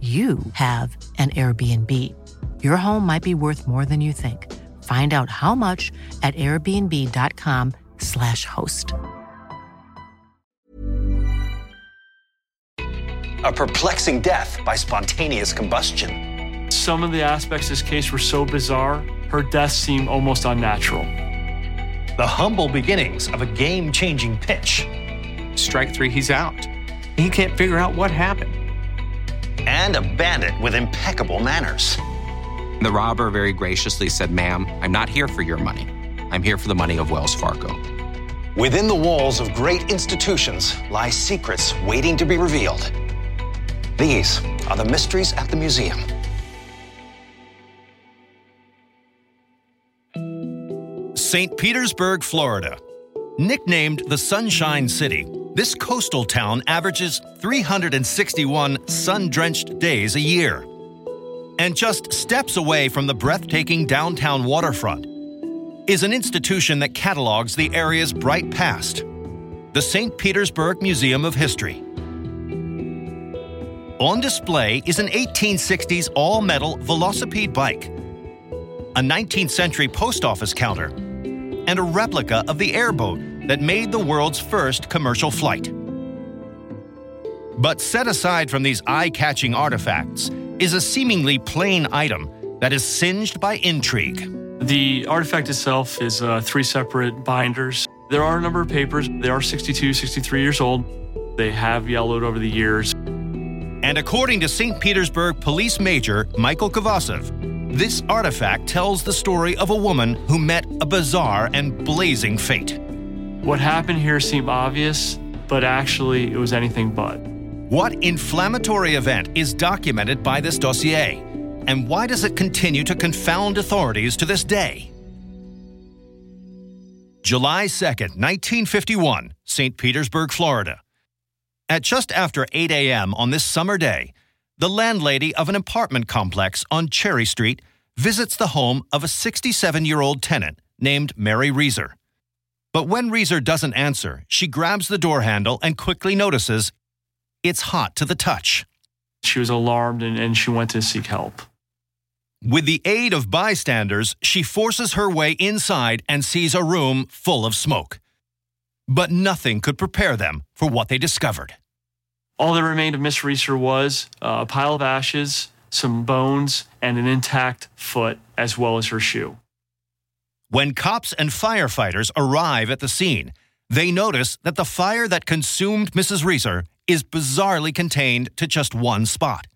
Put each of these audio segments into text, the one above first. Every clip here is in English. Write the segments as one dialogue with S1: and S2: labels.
S1: you have an Airbnb. Your home might be worth more than you think. Find out how much at airbnb.com/slash host.
S2: A perplexing death by spontaneous combustion.
S3: Some of the aspects of this case were so bizarre, her death seemed almost unnatural.
S2: The humble beginnings of a game changing pitch.
S4: Strike three, he's out. He can't figure out what happened
S2: and a bandit with impeccable manners.
S4: The robber very graciously said, Ma'am, I'm not here for your money. I'm here for the money of Wells Fargo.
S2: Within the walls of great institutions lie secrets waiting to be revealed. These are the mysteries at the museum.
S5: St. Petersburg, Florida. Nicknamed the Sunshine City, this coastal town averages 361 sun drenched days a year. And just steps away from the breathtaking downtown waterfront is an institution that catalogs the area's bright past the St. Petersburg Museum of History. On display is an 1860s all metal velocipede bike, a 19th century post office counter, and a replica of the airboat that made the world's first commercial flight. But set aside from these eye catching artifacts is a seemingly plain item that is singed by intrigue.
S3: The artifact itself is uh, three separate binders. There are a number of papers. They are 62, 63 years old. They have yellowed over the years.
S5: And according to St. Petersburg Police Major Michael Kovasov, this artifact tells the story of a woman who met a bizarre and blazing fate.
S3: What happened here seemed obvious, but actually it was anything but.
S5: What inflammatory event is documented by this dossier? And why does it continue to confound authorities to this day? July 2nd, 1951, St. Petersburg, Florida. At just after 8 a.m. on this summer day, the landlady of an apartment complex on Cherry Street visits the home of a 67 year old tenant named Mary Reeser. But when Reeser doesn't answer, she grabs the door handle and quickly notices it's hot to the touch.
S3: She was alarmed and, and she went to seek help.
S5: With the aid of bystanders, she forces her way inside and sees a room full of smoke. But nothing could prepare them for what they discovered.
S3: All that remained of Miss Reeser was uh, a pile of ashes, some bones, and an intact foot, as well as her shoe.
S5: When cops and firefighters arrive at the scene, they notice that the fire that consumed Mrs. Reeser is bizarrely contained to just one spot.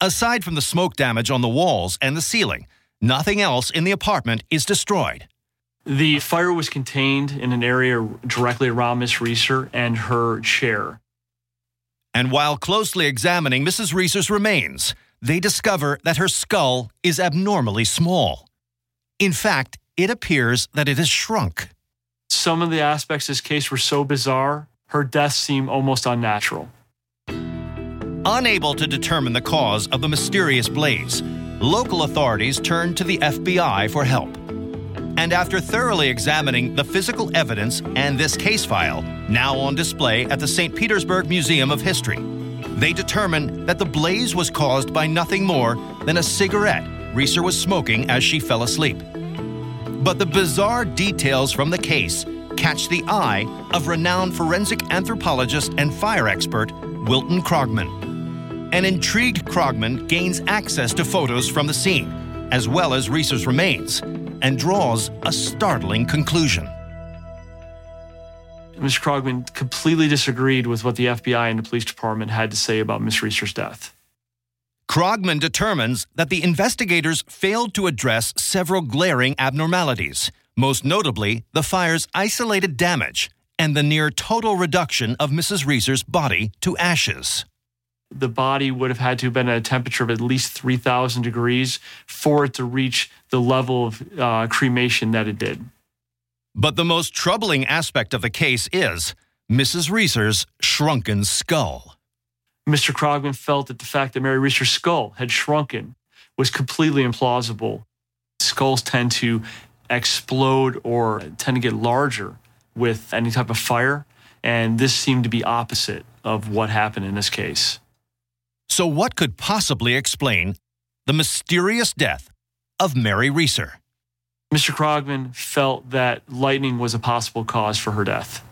S5: Aside from the smoke damage on the walls and the ceiling, nothing else in the apartment is destroyed.
S3: The fire was contained in an area directly around Miss Reeser and her chair.
S5: And while closely examining Mrs. Reeser's remains, they discover that her skull is abnormally small. In fact, it appears that it has shrunk.
S3: Some of the aspects of this case were so bizarre, her death seemed almost unnatural.
S5: Unable to determine the cause of the mysterious blaze, local authorities turned to the FBI for help. And after thoroughly examining the physical evidence and this case file, now on display at the St. Petersburg Museum of History, they determined that the blaze was caused by nothing more than a cigarette Reeser was smoking as she fell asleep. But the bizarre details from the case catch the eye of renowned forensic anthropologist and fire expert Wilton Krogman. An intrigued Krogman gains access to photos from the scene, as well as Reeser's remains, and draws a startling conclusion.
S3: Mr. Krogman completely disagreed with what the FBI and the police department had to say about Miss Reeser's death.
S5: Krogman determines that the investigators failed to address several glaring abnormalities, most notably the fire's isolated damage and the near total reduction of Mrs. Reeser's body to ashes.
S3: The body would have had to have been at a temperature of at least 3,000 degrees for it to reach the level of uh, cremation that it did.
S5: But the most troubling aspect of the case is Mrs. Reeser's shrunken skull.
S3: Mr. Krogman felt that the fact that Mary Reeser's skull had shrunken was completely implausible. Skulls tend to explode or tend to get larger with any type of fire, and this seemed to be opposite of what happened in this case.
S5: So, what could possibly explain the mysterious death of Mary Reeser?
S3: Mr. Krogman felt that lightning was a possible cause for her death.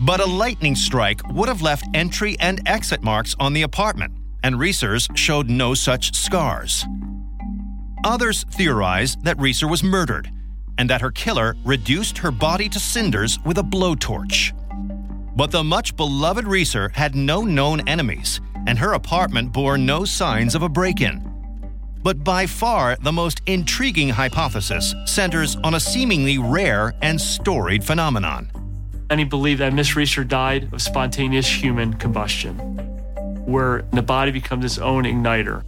S5: But a lightning strike would have left entry and exit marks on the apartment, and Reeser's showed no such scars. Others theorize that Reeser was murdered and that her killer reduced her body to cinders with a blowtorch. But the much beloved Reeser had no known enemies, and her apartment bore no signs of a break in. But by far the most intriguing hypothesis centers on a seemingly rare and storied phenomenon.
S3: Many believe that Miss Reeser died of spontaneous human combustion, where the body becomes its own igniter.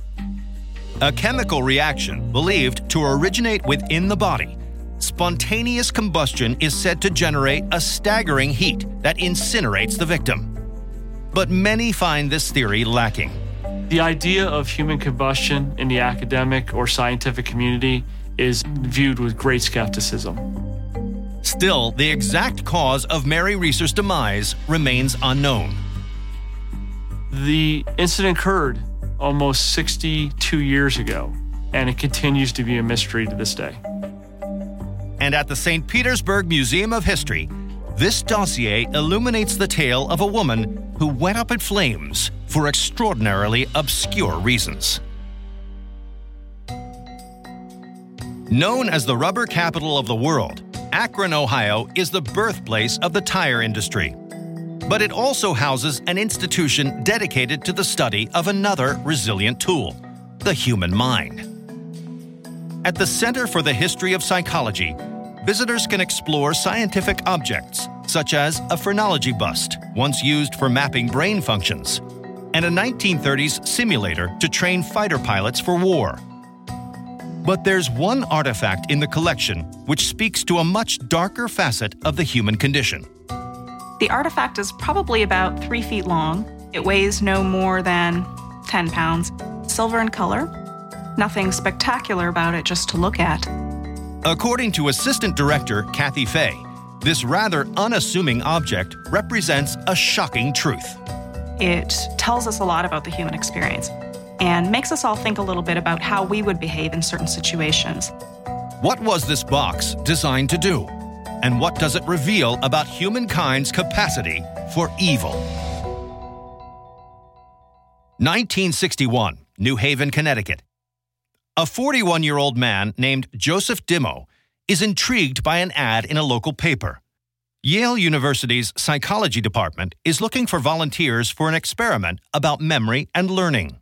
S5: A chemical reaction believed to originate within the body. Spontaneous combustion is said to generate a staggering heat that incinerates the victim. But many find this theory lacking.
S3: The idea of human combustion in the academic or scientific community is viewed with great skepticism.
S5: Still, the exact cause of Mary Reeser's demise remains unknown.
S3: The incident occurred almost 62 years ago, and it continues to be a mystery to this day.
S5: And at the St. Petersburg Museum of History, this dossier illuminates the tale of a woman who went up in flames for extraordinarily obscure reasons. Known as the rubber capital of the world, Akron, Ohio is the birthplace of the tire industry. But it also houses an institution dedicated to the study of another resilient tool the human mind. At the Center for the History of Psychology, visitors can explore scientific objects such as a phrenology bust, once used for mapping brain functions, and a 1930s simulator to train fighter pilots for war. But there's one artifact in the collection which speaks to a much darker facet of the human condition.
S6: The artifact is probably about three feet long. It weighs no more than 10 pounds. Silver in color. Nothing spectacular about it just to look at.
S5: According to Assistant Director Cathy Faye, this rather unassuming object represents a shocking truth.
S6: It tells us a lot about the human experience and makes us all think a little bit about how we would behave in certain situations.
S5: What was this box designed to do? And what does it reveal about humankind's capacity for evil? 1961, New Haven, Connecticut. A 41 year old man named Joseph Dimow is intrigued by an ad in a local paper. Yale University's psychology department is looking for volunteers for an experiment about memory and learning.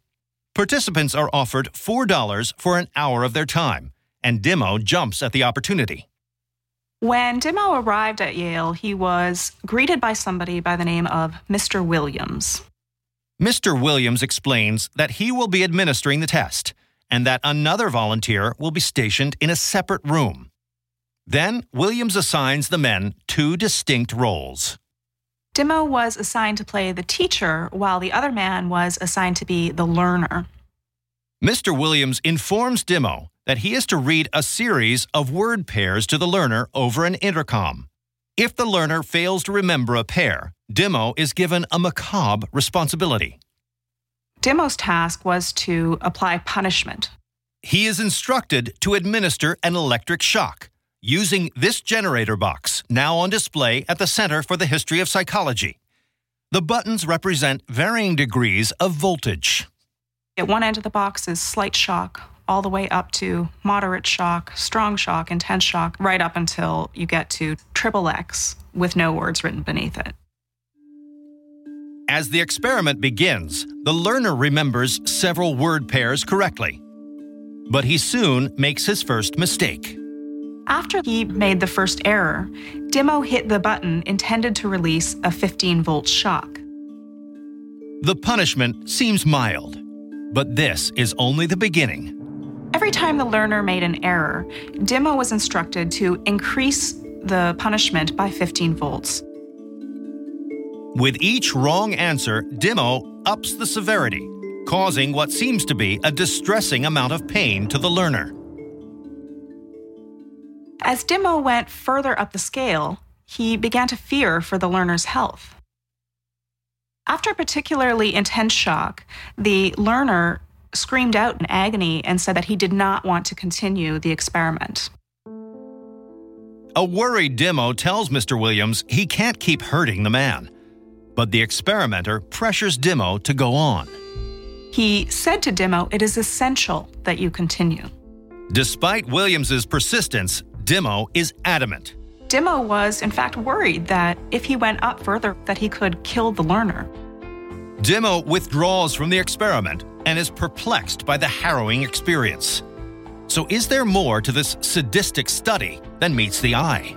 S5: Participants are offered $4 for an hour of their time, and Dimow jumps at the opportunity.
S6: When Dimow arrived at Yale, he was greeted by somebody by the name of Mr. Williams.
S5: Mr. Williams explains that he will be administering the test and that another volunteer will be stationed in a separate room. Then Williams assigns the men two distinct roles.
S6: Dimow was assigned to play the teacher, while the other man was assigned to be the learner.
S5: Mr. Williams informs Dimow that he is to read a series of word pairs to the learner over an intercom. If the learner fails to remember a pair, Dimow is given a macabre responsibility.
S6: Dimow's task was to apply punishment.
S5: He is instructed to administer an electric shock using this generator box, now on display at the Center for the History of Psychology. The buttons represent varying degrees of voltage.
S6: At one end of the box is slight shock, all the way up to moderate shock, strong shock, intense shock, right up until you get to triple X with no words written beneath it.
S5: As the experiment begins, the learner remembers several word pairs correctly. But he soon makes his first mistake.
S6: After he made the first error, Dimow hit the button intended to release a 15 volt shock.
S5: The punishment seems mild, but this is only the beginning.
S6: Every time the learner made an error, Dimow was instructed to increase the punishment by 15 volts.
S5: With each wrong answer, Dimow ups the severity, causing what seems to be a distressing amount of pain to the learner.
S6: As Dimow went further up the scale, he began to fear for the learner's health. After a particularly intense shock, the learner screamed out in agony and said that he did not want to continue the experiment.
S5: A worried Dimow tells Mr. Williams he can't keep hurting the man, but the experimenter pressures Dimow to go on.
S6: He said to Dimow, It is essential that you continue.
S5: Despite Williams's persistence, Dimow is adamant.
S6: Dimow was, in fact, worried that if he went up further, that he could kill the learner.
S5: Dimow withdraws from the experiment and is perplexed by the harrowing experience. So, is there more to this sadistic study than meets the eye?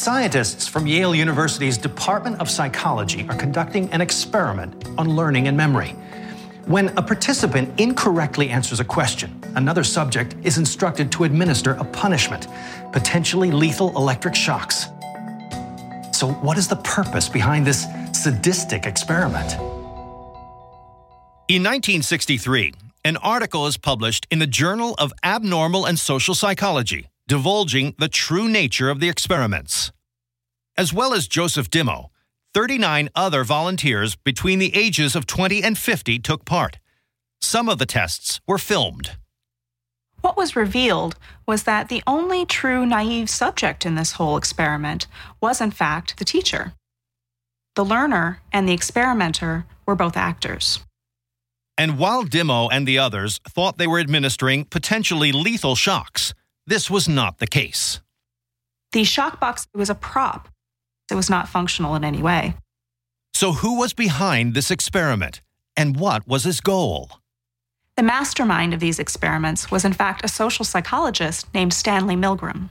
S5: Scientists from Yale University's Department of Psychology are conducting an experiment on learning and memory. When a participant incorrectly answers a question, another subject is instructed to administer a punishment, potentially lethal electric shocks. So, what is the purpose behind this sadistic experiment? In 1963, an article is published in the Journal of Abnormal and Social Psychology, divulging the true nature of the experiments. As well as Joseph Dimow, 39 other volunteers between the ages of 20 and 50 took part. Some of the tests were filmed.
S6: What was revealed was that the only true naive subject in this whole experiment was, in fact, the teacher. The learner and the experimenter were both actors.
S5: And while Dimow and the others thought they were administering potentially lethal shocks, this was not the case.
S6: The shock box was a prop. It was not functional in any way.
S5: So, who was behind this experiment, and what was his goal?
S6: The mastermind of these experiments was, in fact, a social psychologist named Stanley Milgram.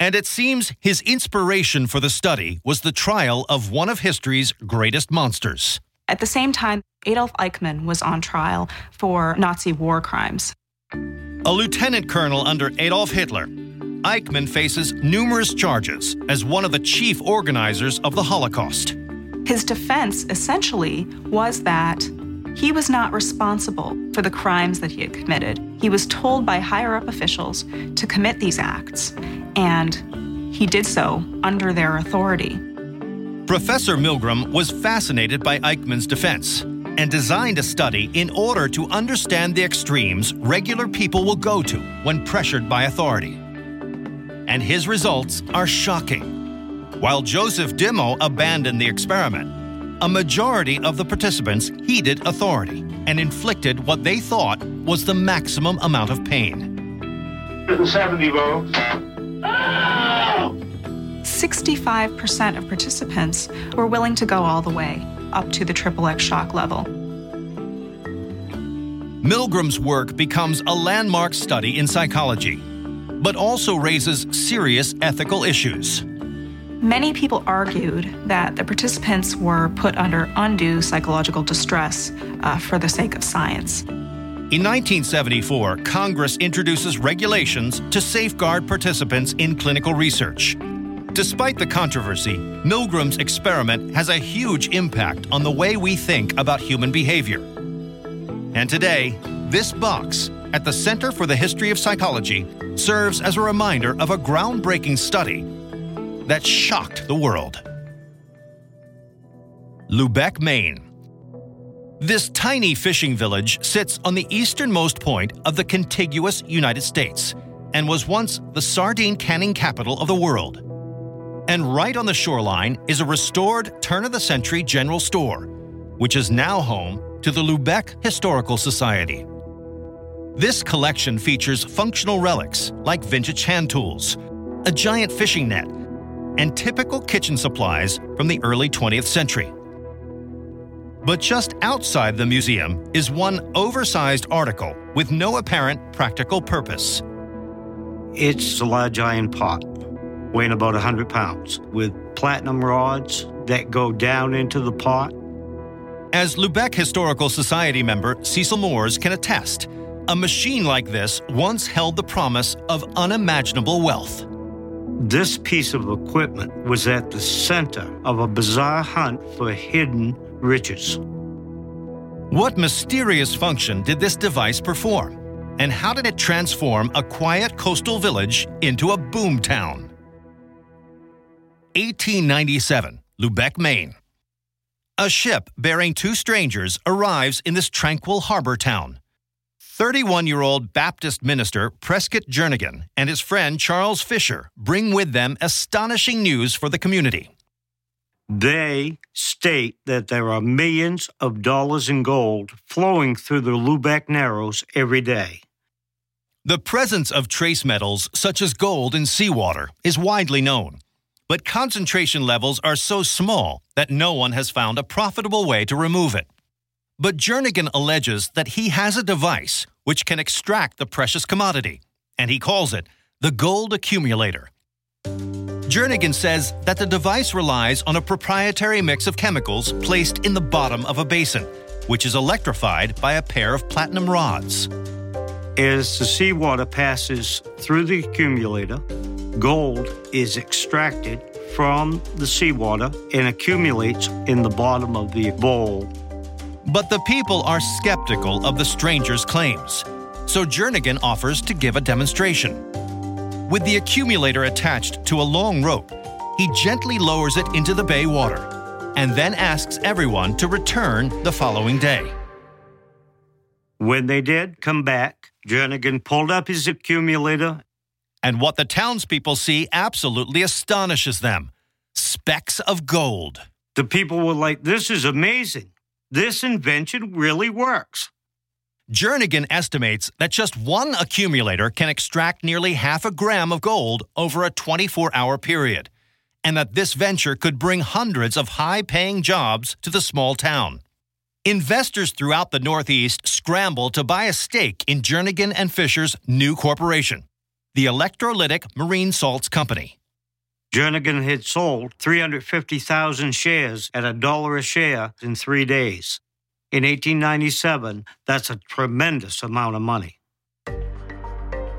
S5: And it seems his inspiration for the study was the trial of one of history's greatest monsters.
S6: At the same time, Adolf Eichmann was on trial for Nazi war crimes.
S5: A lieutenant colonel under Adolf Hitler, Eichmann faces numerous charges as one of the chief organizers of the Holocaust.
S6: His defense essentially was that he was not responsible for the crimes that he had committed. He was told by higher up officials to commit these acts, and he did so under their authority.
S5: Professor Milgram was fascinated by Eichmann's defense and designed a study in order to understand the extremes regular people will go to when pressured by authority. And his results are shocking. While Joseph Dimow abandoned the experiment, a majority of the participants heeded authority and inflicted what they thought was the maximum amount of pain.
S7: 170 volts.
S6: 65% of participants were willing to go all the way, up to the triple X shock level.
S5: Milgram's work becomes a landmark study in psychology, but also raises serious ethical issues.
S6: Many people argued that the participants were put under undue psychological distress uh, for the sake of science.
S5: In 1974, Congress introduces regulations to safeguard participants in clinical research. Despite the controversy, Milgram's experiment has a huge impact on the way we think about human behavior. And today, this box at the Center for the History of Psychology serves as a reminder of a groundbreaking study that shocked the world. Lubec, Maine. This tiny fishing village sits on the easternmost point of the contiguous United States and was once the sardine canning capital of the world. And right on the shoreline is a restored turn of the century general store, which is now home to the Lubec Historical Society. This collection features functional relics like vintage hand tools, a giant fishing net, and typical kitchen supplies from the early 20th century. But just outside the museum is one oversized article with no apparent practical purpose.
S8: It's a large iron pot, weighing about 100 pounds, with platinum rods that go down into the pot.
S5: As Lubec Historical Society member Cecil Moores can attest, a machine like this once held the promise of unimaginable wealth.
S8: This piece of equipment was at the center of a bizarre hunt for hidden riches.
S5: What mysterious function did this device perform? And how did it transform a quiet coastal village into a boom town? 1897, Lubec, Maine. A ship bearing two strangers arrives in this tranquil harbor town. 31 year old Baptist minister Prescott Jernegan and his friend Charles Fisher bring with them astonishing news for the community.
S8: They state that there are millions of dollars in gold flowing through the Lubec Narrows every day.
S5: The presence of trace metals, such as gold in seawater, is widely known, but concentration levels are so small that no one has found a profitable way to remove it. But Jernegan alleges that he has a device which can extract the precious commodity, and he calls it the gold accumulator. Jernegan says that the device relies on a proprietary mix of chemicals placed in the bottom of a basin, which is electrified by a pair of platinum rods.
S8: As the seawater passes through the accumulator, gold is extracted from the seawater and accumulates in the bottom of the bowl
S5: But the people are skeptical of the stranger's claims, so Jernegan offers to give a demonstration. With the accumulator attached to a long rope, he gently lowers it into the bay water and then asks everyone to return the following day.
S8: When they did come back, Jernegan pulled up his accumulator.
S5: And what the townspeople see absolutely astonishes them specks of gold.
S8: The people were like, This is amazing. This invention really works.
S5: Jernegan estimates that just one accumulator can extract nearly half a gram of gold over a 24 hour period, and that this venture could bring hundreds of high paying jobs to the small town. Investors throughout the Northeast scramble to buy a stake in Jernegan and Fisher's new corporation, the Electrolytic Marine Salts Company.
S8: Jernegan had sold 350,000 shares at a dollar a share in three days. In 1897, that's a tremendous amount of money.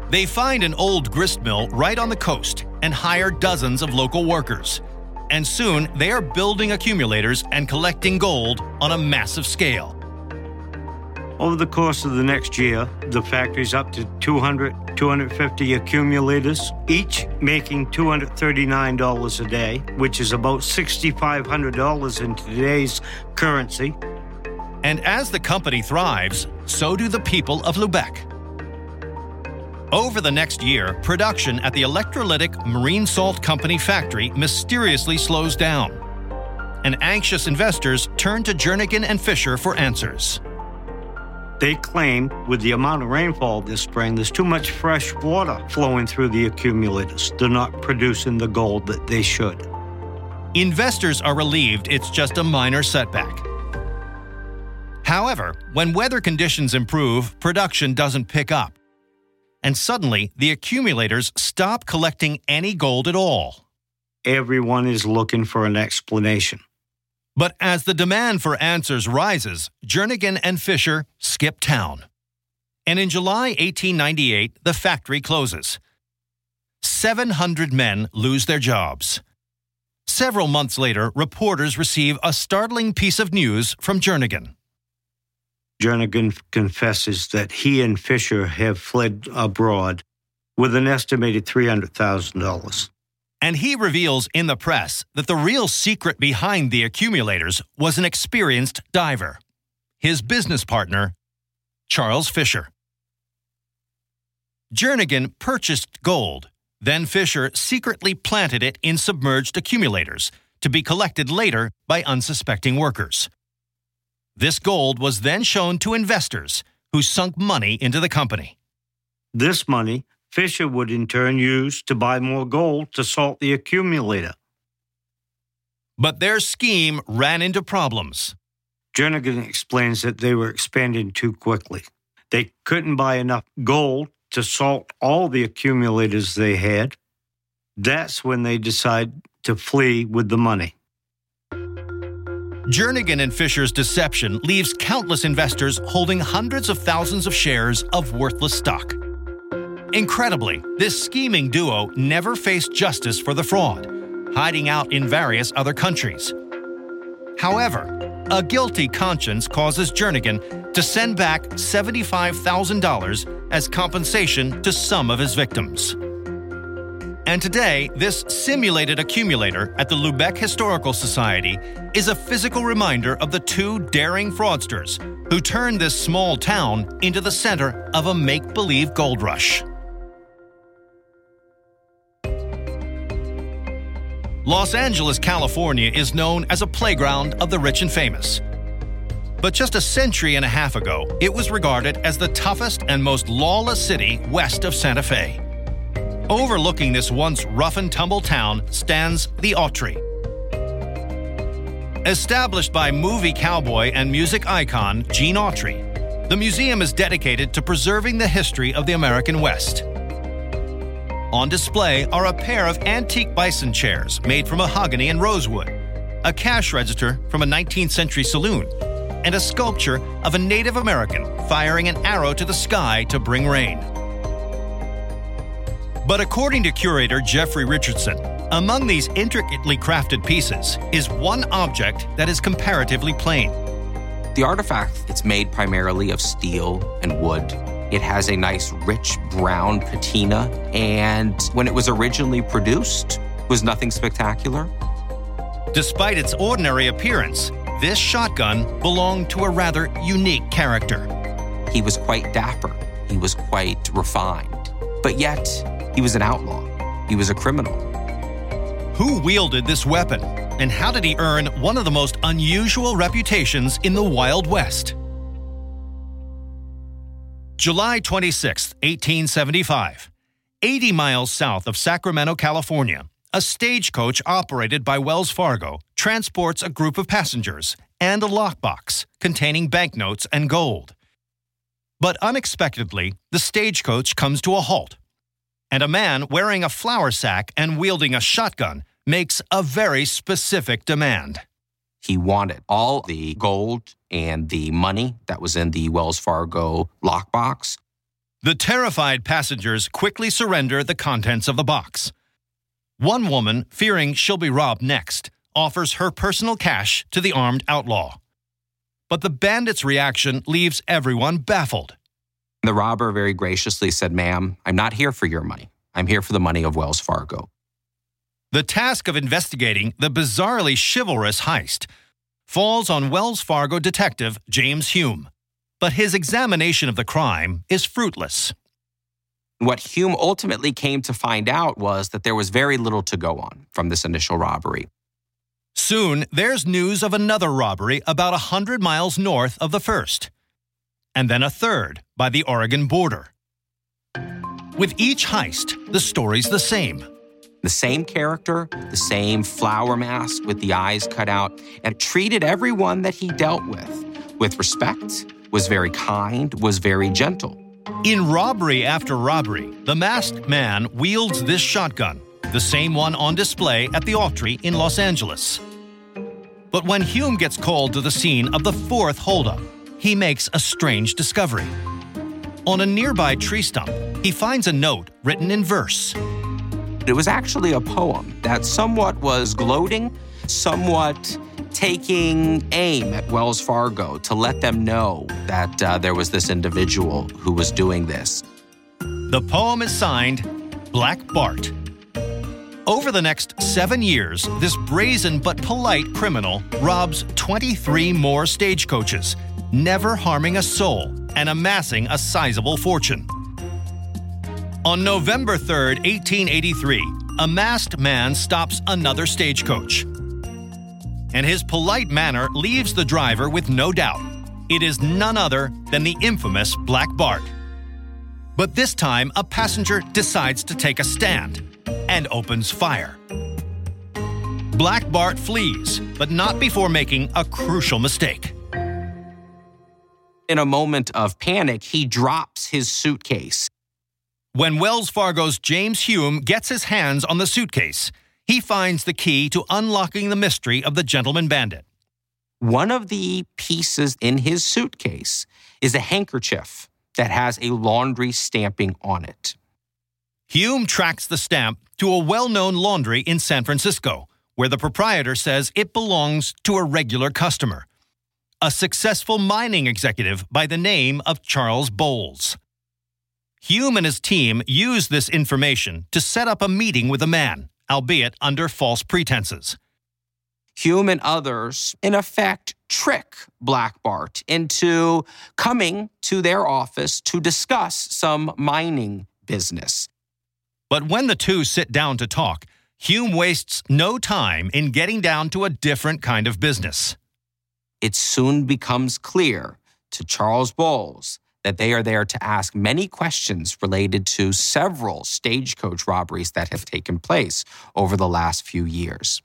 S5: They find an old grist mill right on the coast and hire dozens of local workers. And soon they are building accumulators and collecting gold on a massive scale.
S8: Over the course of the next year, the factory's up to 200, 250 accumulators, each making $239 a day, which is about $6,500 in today's currency.
S5: And as the company thrives, so do the people of Lubec. Over the next year, production at the Electrolytic Marine Salt Company factory mysteriously slows down. And anxious investors turn to Jernegan and Fisher for answers.
S8: They claim with the amount of rainfall this spring, there's too much fresh water flowing through the accumulators. They're not producing the gold that they should.
S5: Investors are relieved it's just a minor setback. However, when weather conditions improve, production doesn't pick up. And suddenly, the accumulators stop collecting any gold at all.
S8: Everyone is looking for an explanation.
S5: But as the demand for answers rises, Jernegan and Fisher skip town. And in July 1898, the factory closes. 700 men lose their jobs. Several months later, reporters receive a startling piece of news from Jernegan.
S8: Jernegan confesses that he and Fisher have fled abroad with an estimated $300,000.
S5: And he reveals in the press that the real secret behind the accumulators was an experienced diver, his business partner, Charles Fisher. Jernegan purchased gold, then Fisher secretly planted it in submerged accumulators to be collected later by unsuspecting workers. This gold was then shown to investors who sunk money into the company.
S8: This money Fisher would in turn use to buy more gold to salt the accumulator.
S5: But their scheme ran into problems.
S8: Jernegan explains that they were expanding too quickly. They couldn't buy enough gold to salt all the accumulators they had. That's when they decide to flee with the money.
S5: Jernegan and Fisher's deception leaves countless investors holding hundreds of thousands of shares of worthless stock. Incredibly, this scheming duo never faced justice for the fraud, hiding out in various other countries. However, a guilty conscience causes Jernegan to send back $75,000 as compensation to some of his victims. And today, this simulated accumulator at the Lubec Historical Society is a physical reminder of the two daring fraudsters who turned this small town into the center of a make believe gold rush. Los Angeles, California is known as a playground of the rich and famous. But just a century and a half ago, it was regarded as the toughest and most lawless city west of Santa Fe. Overlooking this once rough and tumble town stands the Autry. Established by movie cowboy and music icon Gene Autry, the museum is dedicated to preserving the history of the American West. On display are a pair of antique bison chairs made from mahogany and rosewood, a cash register from a 19th century saloon, and a sculpture of a Native American firing an arrow to the sky to bring rain. But according to curator Jeffrey Richardson, among these intricately crafted pieces is one object that is comparatively plain.
S4: The artifact, is made primarily of steel and wood. It has a nice rich brown patina, and when it was originally produced, it was nothing spectacular.
S5: Despite its ordinary appearance, this shotgun belonged to a rather unique character.
S4: He was quite dapper. He was quite refined. But yet, he was an outlaw. He was a criminal.
S5: Who wielded this weapon? And how did he earn one of the most unusual reputations in the Wild West? July 26, 1875. 80 miles south of Sacramento, California, a stagecoach operated by Wells Fargo transports a group of passengers and a lockbox containing banknotes and gold. But unexpectedly, the stagecoach comes to a halt, and a man wearing a flour sack and wielding a shotgun makes a very specific demand.
S4: He wanted all the gold and the money that was in the Wells Fargo lockbox.
S5: The terrified passengers quickly surrender the contents of the box. One woman, fearing she'll be robbed next, offers her personal cash to the armed outlaw. But the bandit's reaction leaves everyone baffled.
S4: The robber very graciously said, Ma'am, I'm not here for your money. I'm here for the money of Wells Fargo.
S5: The task of investigating the bizarrely chivalrous heist falls on Wells Fargo detective James Hume, but his examination of the crime is fruitless.
S4: What Hume ultimately came to find out was that there was very little to go on from this initial robbery.
S5: Soon, there's news of another robbery about a 100 miles north of the first, and then a third by the Oregon border. With each heist, the story's the same.
S4: The same character, the same flour mask with the eyes cut out, and treated everyone that he dealt with with respect, was very kind, was very gentle.
S5: In robbery after robbery, the masked man wields this shotgun, the same one on display at the Autry in Los Angeles. But when Hume gets called to the scene of the fourth holdup, he makes a strange discovery. On a nearby tree stump, he finds a note written in verse.
S4: It was actually a poem that somewhat was gloating, somewhat taking aim at Wells Fargo to let them know that uh, there was this individual who was doing this.
S5: The poem is signed Black Bart. Over the next seven years, this brazen but polite criminal robs 23 more stagecoaches, never harming a soul and amassing a sizable fortune. On November 3, 1883, a masked man stops another stagecoach. And his polite manner leaves the driver with no doubt. It is none other than the infamous Black Bart. But this time, a passenger decides to take a stand and opens fire. Black Bart flees, but not before making a crucial mistake.
S4: In a moment of panic, he drops his suitcase.
S5: When Wells Fargo's James Hume gets his hands on the suitcase, he finds the key to unlocking the mystery of the gentleman bandit.
S4: One of the pieces in his suitcase is a handkerchief that has a laundry stamping on it.
S5: Hume tracks the stamp to a well known laundry in San Francisco, where the proprietor says it belongs to a regular customer, a successful mining executive by the name of Charles Bowles. Hume and his team use this information to set up a meeting with the man, albeit under false pretenses.
S4: Hume and others, in effect, trick Black Bart into coming to their office to discuss some mining business.
S5: But when the two sit down to talk, Hume wastes no time in getting down to a different kind of business.
S4: It soon becomes clear to Charles Bowles that they are there to ask many questions related to several stagecoach robberies that have taken place over the last few years.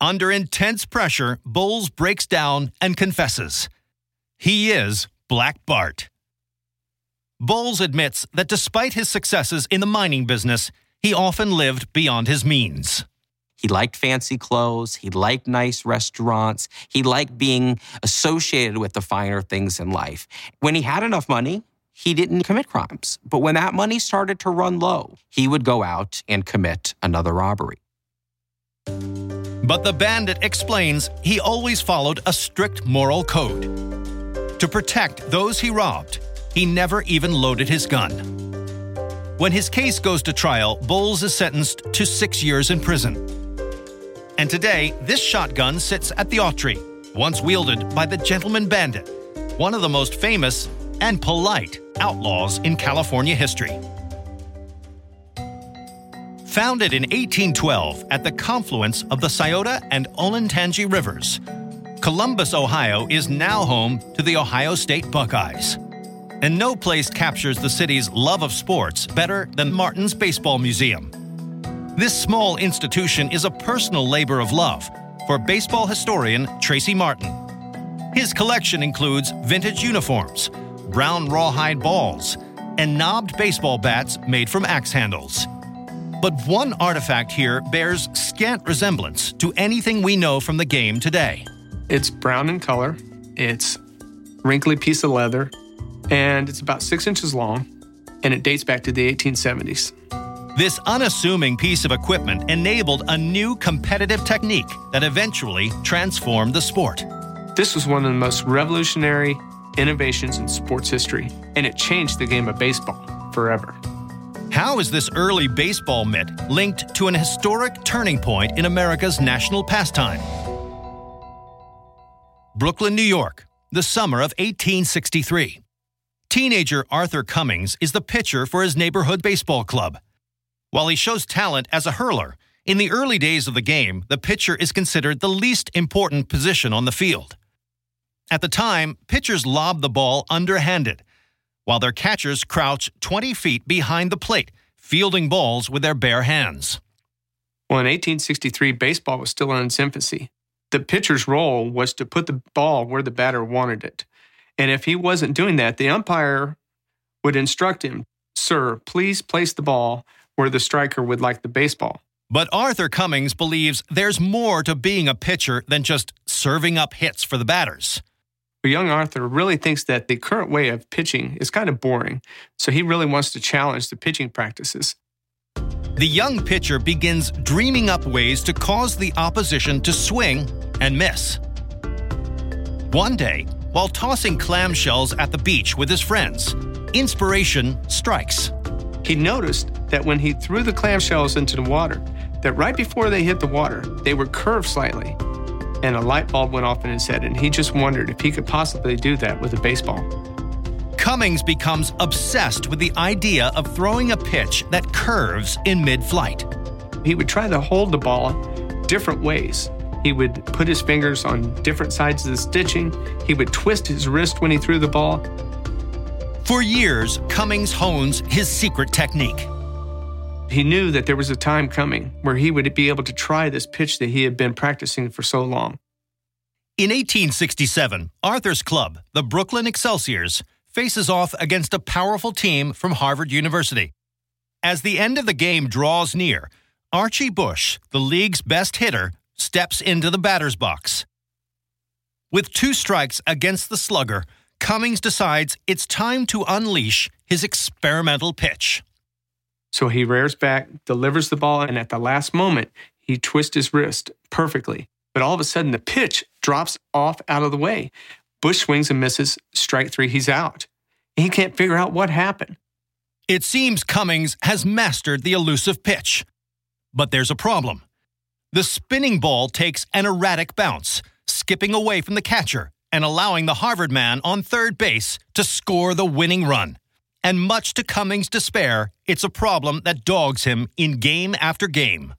S5: Under intense pressure, Bowles breaks down and confesses. He is Black Bart. Bowles admits that despite his successes in the mining business, he often lived beyond his means.
S4: He liked fancy clothes. He liked nice restaurants. He liked being associated with the finer things in life. When he had enough money, he didn't commit crimes. But when that money started to run low, he would go out and commit another robbery.
S5: But the bandit explains he always followed a strict moral code. To protect those he robbed, he never even loaded his gun. When his case goes to trial, Bowles is sentenced to six years in prison. And today, this shotgun sits at the Autry, once wielded by the Gentleman Bandit, one of the most famous and polite outlaws in California history. Founded in 1812 at the confluence of the Scioto and Olentangy rivers, Columbus, Ohio is now home to the Ohio State Buckeyes. And no place captures the city's love of sports better than Martin's Baseball Museum. This small institution is a personal labor of love for baseball historian Tracy Martin. His collection includes vintage uniforms, brown rawhide balls, and knobbed baseball bats made from axe handles. But one artifact here bears scant resemblance to anything we know from the game today.
S9: It's brown in color, it's wrinkly piece of leather, and it's about six inches long, and it dates back to the 1870s.
S5: This unassuming piece of equipment enabled a new competitive technique that eventually transformed the sport.
S9: This was one of the most revolutionary innovations in sports history, and it changed the game of baseball forever.
S5: How is this early baseball mitt linked to an historic turning point in America's national pastime? Brooklyn, New York, the summer of 1863. Teenager Arthur Cummings is the pitcher for his neighborhood baseball club. While he shows talent as a hurler, in the early days of the game, the pitcher is considered the least important position on the field. At the time, pitchers lob the ball underhanded, while their catchers crouch 20 feet behind the plate, fielding balls with their bare hands.
S9: Well, in 1863, baseball was still in its infancy. The pitcher's role was to put the ball where the batter wanted it. And if he wasn't doing that, the umpire would instruct him, Sir, please place the ball where the striker would like the baseball.
S5: But Arthur Cummings believes there's more to being a pitcher than just serving up hits for the batters.
S9: But young Arthur really thinks that the current way of pitching is kind of boring, so he really wants to challenge the pitching practices.
S5: The young pitcher begins dreaming up ways to cause the opposition to swing and miss. One day, while tossing clamshells at the beach with his friends, inspiration strikes.
S9: He noticed that when he threw the clamshells into the water, that right before they hit the water, they were curved slightly. And a light bulb went off in his head, and he just wondered if he could possibly do that with a baseball.
S5: Cummings becomes obsessed with the idea of throwing a pitch that curves in mid flight.
S9: He would try to hold the ball different ways. He would put his fingers on different sides of the stitching. He would twist his wrist when he threw the ball.
S5: For years, Cummings hones his secret technique.
S9: He knew that there was a time coming where he would be able to try this pitch that he had been practicing for so long.
S5: In 1867, Arthur's club, the Brooklyn Excelsiors, faces off against a powerful team from Harvard University. As the end of the game draws near, Archie Bush, the league's best hitter, steps into the batter's box. With two strikes against the slugger, Cummings decides it's time to unleash his experimental pitch.
S9: So he rears back, delivers the ball, and at the last moment, he twists his wrist perfectly. But all of a sudden, the pitch drops off out of the way. Bush swings and misses. Strike three, he's out. He can't figure out what happened.
S5: It seems Cummings has mastered the elusive pitch. But there's a problem. The spinning ball takes an erratic bounce, skipping away from the catcher and allowing the Harvard man on third base to score the winning run. And much to Cummings' despair, it's a problem that dogs him in game after game.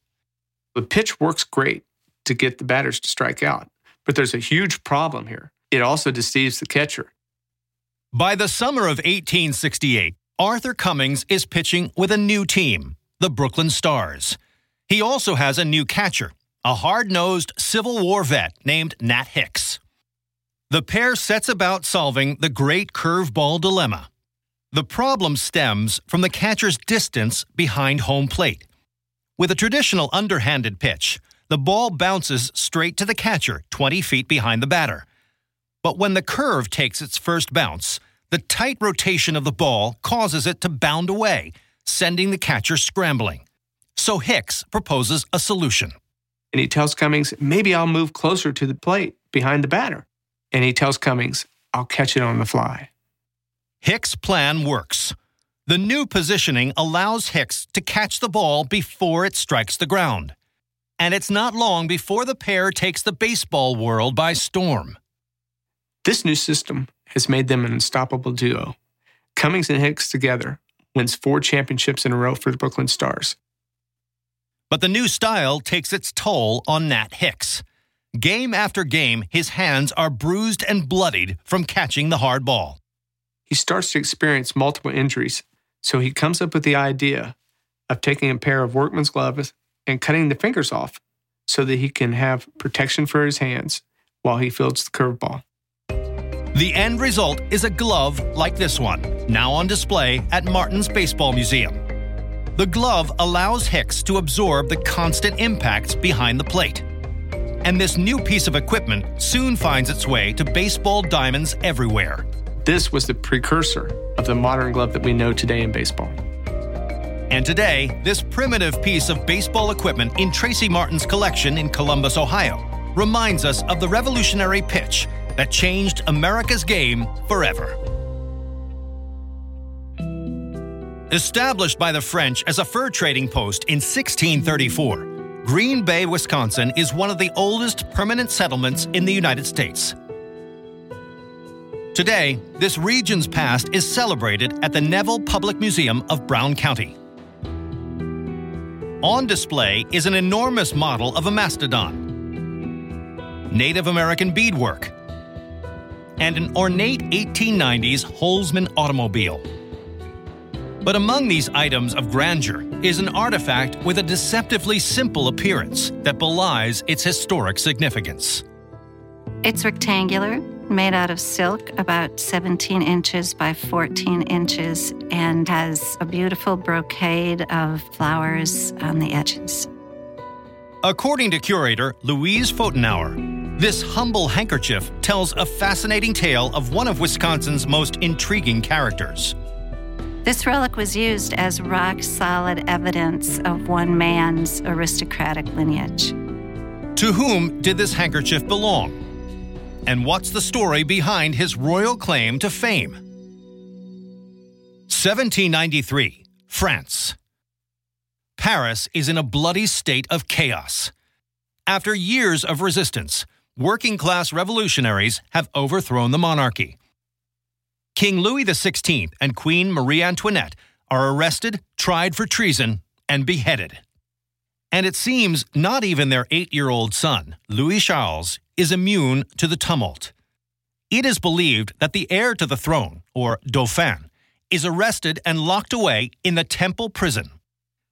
S9: The pitch works great to get the batters to strike out, but there's a huge problem here. It also deceives the catcher.
S5: By the summer of 1868, Arthur Cummings is pitching with a new team, the Brooklyn Stars. He also has a new catcher, a hard nosed Civil War vet named Nat Hicks. The pair sets about solving the great curveball dilemma. The problem stems from the catcher's distance behind home plate. With a traditional underhanded pitch, the ball bounces straight to the catcher 20 feet behind the batter. But when the curve takes its first bounce, the tight rotation of the ball causes it to bound away, sending the catcher scrambling. So Hicks proposes a solution.
S9: And he tells Cummings, maybe I'll move closer to the plate behind the batter. And he tells Cummings, I'll catch it on the fly.
S5: Hicks' plan works. The new positioning allows Hicks to catch the ball before it strikes the ground. And it's not long before the pair takes the baseball world by storm.
S9: This new system has made them an unstoppable duo. Cummings and Hicks together wins four championships in a row for the Brooklyn Stars.
S5: But the new style takes its toll on Nat Hicks. Game after game, his hands are bruised and bloodied from catching the hard ball.
S9: He starts to experience multiple injuries so he comes up with the idea of taking a pair of workman's gloves and cutting the fingers off so that he can have protection for his hands while he fields the curveball.
S5: The end result is a glove like this one, now on display at Martin's Baseball Museum. The glove allows Hicks to absorb the constant impacts behind the plate. And this new piece of equipment soon finds its way to baseball diamonds everywhere.
S9: This was the precursor of the modern glove that we know today in baseball.
S5: And today, this primitive piece of baseball equipment in Tracy Martin's collection in Columbus, Ohio, reminds us of the revolutionary pitch that changed America's game forever. Established by the French as a fur trading post in 1634, Green Bay, Wisconsin is one of the oldest permanent settlements in the United States. Today, this region's past is celebrated at the Neville Public Museum of Brown County. On display is an enormous model of a mastodon, Native American beadwork, and an ornate 1890s Holsman automobile. But among these items of grandeur is an artifact with a deceptively simple appearance that belies its historic significance.
S10: It's rectangular, made out of silk, about 17 inches by 14 inches, and has a beautiful brocade of flowers on the edges.
S5: According to curator Louise Pfotenhauer, this humble handkerchief tells a fascinating tale of one of Wisconsin's most intriguing characters.
S10: This relic was used as rock solid evidence of one man's aristocratic lineage.
S5: To whom did this handkerchief belong? And what's the story behind his royal claim to fame? 1793, France. Paris is in a bloody state of chaos. After years of resistance, working class revolutionaries have overthrown the monarchy. King Louis XVI and Queen Marie Antoinette are arrested, tried for treason, and beheaded. And it seems not even their eight year old son, Louis Charles, is immune to the tumult. It is believed that the heir to the throne, or Dauphin, is arrested and locked away in the Temple prison.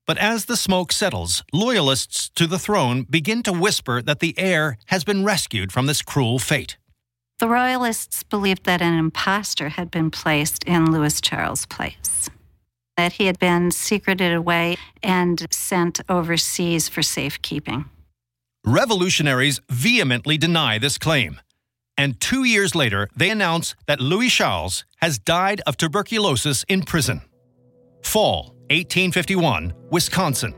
S5: But as the smoke settles, loyalists to the throne begin to whisper that the heir has been rescued from this cruel fate.
S10: The royalists believed that an impostor had been placed in Louis Charles' place, that he had been secreted away and sent overseas for safekeeping.
S5: Revolutionaries vehemently deny this claim. And two years later, they announce that Louis Charles has died of tuberculosis in prison. Fall 1851, Wisconsin.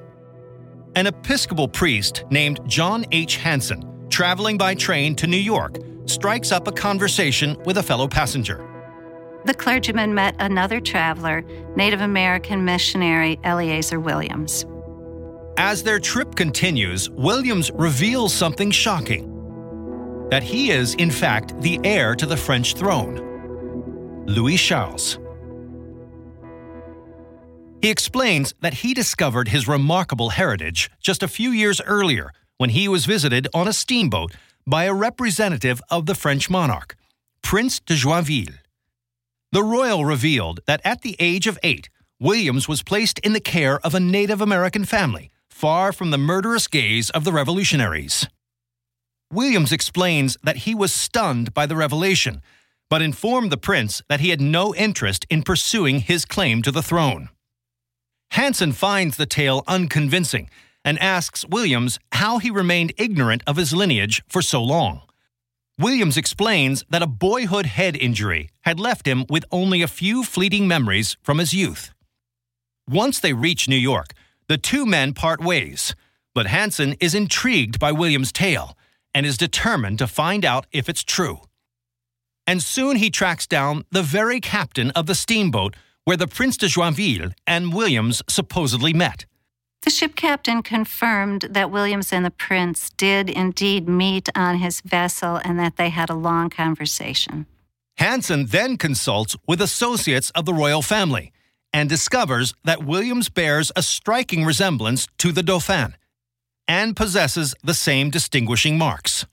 S5: An Episcopal priest named John H. Hanson, traveling by train to New York, strikes up a conversation with a fellow passenger.
S10: The clergyman met another traveler, Native American missionary Eleazar Williams.
S5: As their trip continues, Williams reveals something shocking that he is, in fact, the heir to the French throne, Louis Charles. He explains that he discovered his remarkable heritage just a few years earlier when he was visited on a steamboat by a representative of the French monarch, Prince de Joinville. The royal revealed that at the age of eight, Williams was placed in the care of a Native American family, far from the murderous gaze of the revolutionaries. Williams explains that he was stunned by the revelation, but informed the prince that he had no interest in pursuing his claim to the throne. Hanson finds the tale unconvincing and asks Williams how he remained ignorant of his lineage for so long. Williams explains that a boyhood head injury had left him with only a few fleeting memories from his youth. Once they reach New York, the two men part ways. But Hanson is intrigued by William's tale and is determined to find out if it's true. And soon he tracks down the very captain of the steamboat where the Prince de Joinville and Williams supposedly met.
S10: The ship captain confirmed that Williams and the prince did indeed meet on his vessel and that they had a long conversation.
S5: Hanson then consults with associates of the royal family and discovers that Williams bears a striking resemblance to the Dauphin and possesses the same distinguishing marks.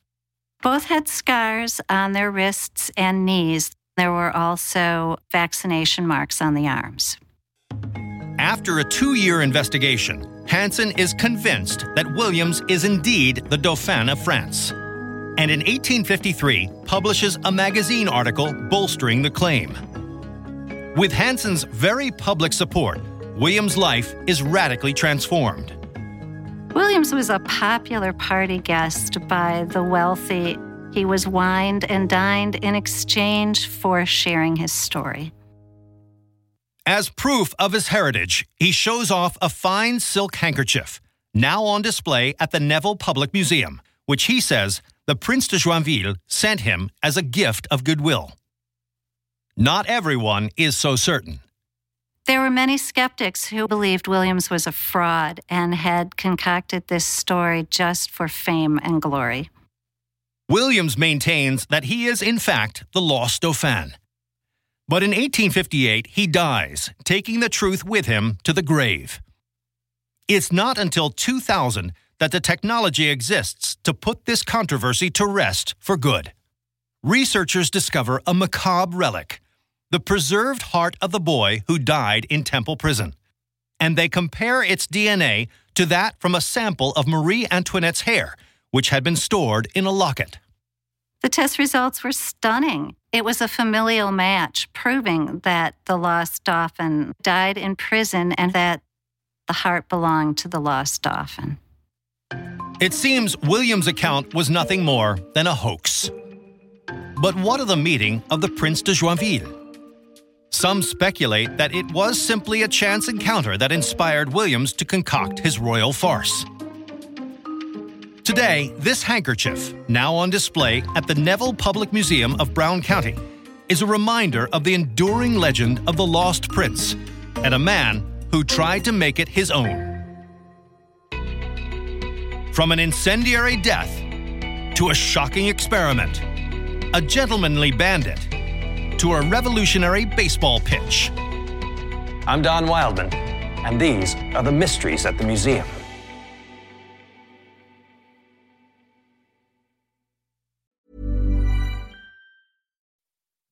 S10: Both had scars on their wrists and knees. There were also vaccination marks on the arms.
S5: After a two year investigation, Hanson is convinced that Williams is indeed the Dauphin of France. And in 1853, publishes a magazine article bolstering the claim. With Hanson's very public support, William's life is radically transformed.
S10: Williams was a popular party guest by the wealthy. He was wined and dined in exchange for sharing his story.
S5: As proof of his heritage, he shows off a fine silk handkerchief, now on display at the Neville Public Museum, which he says the Prince de Joinville sent him as a gift of goodwill. Not everyone is so certain.
S10: There were many skeptics who believed Williams was a fraud and had concocted this story just for fame and glory.
S5: Williams maintains that he is, in fact, the lost Dauphin. But in 1858, he dies, taking the truth with him to the grave. It's not until 2000 that the technology exists to put this controversy to rest for good. Researchers discover a macabre relic the preserved heart of the boy who died in Temple Prison. And they compare its DNA to that from a sample of Marie Antoinette's hair, which had been stored in a locket.
S10: The test results were stunning. It was a familial match, proving that the lost dauphin died in prison and that the heart belonged to the lost dauphin.
S5: It seems William's account was nothing more than a hoax. But what of the meeting of the Prince de Joinville? Some speculate that it was simply a chance encounter that inspired Williams to concoct his royal farce. Today, this handkerchief, now on display at the Neville Public Museum of Brown County, is a reminder of the enduring legend of the lost prince and a man who tried to make it his own. From an incendiary death to a shocking experiment, a gentlemanly bandit to a revolutionary baseball pitch.
S2: I'm Don Wildman, and these are the mysteries at the museum.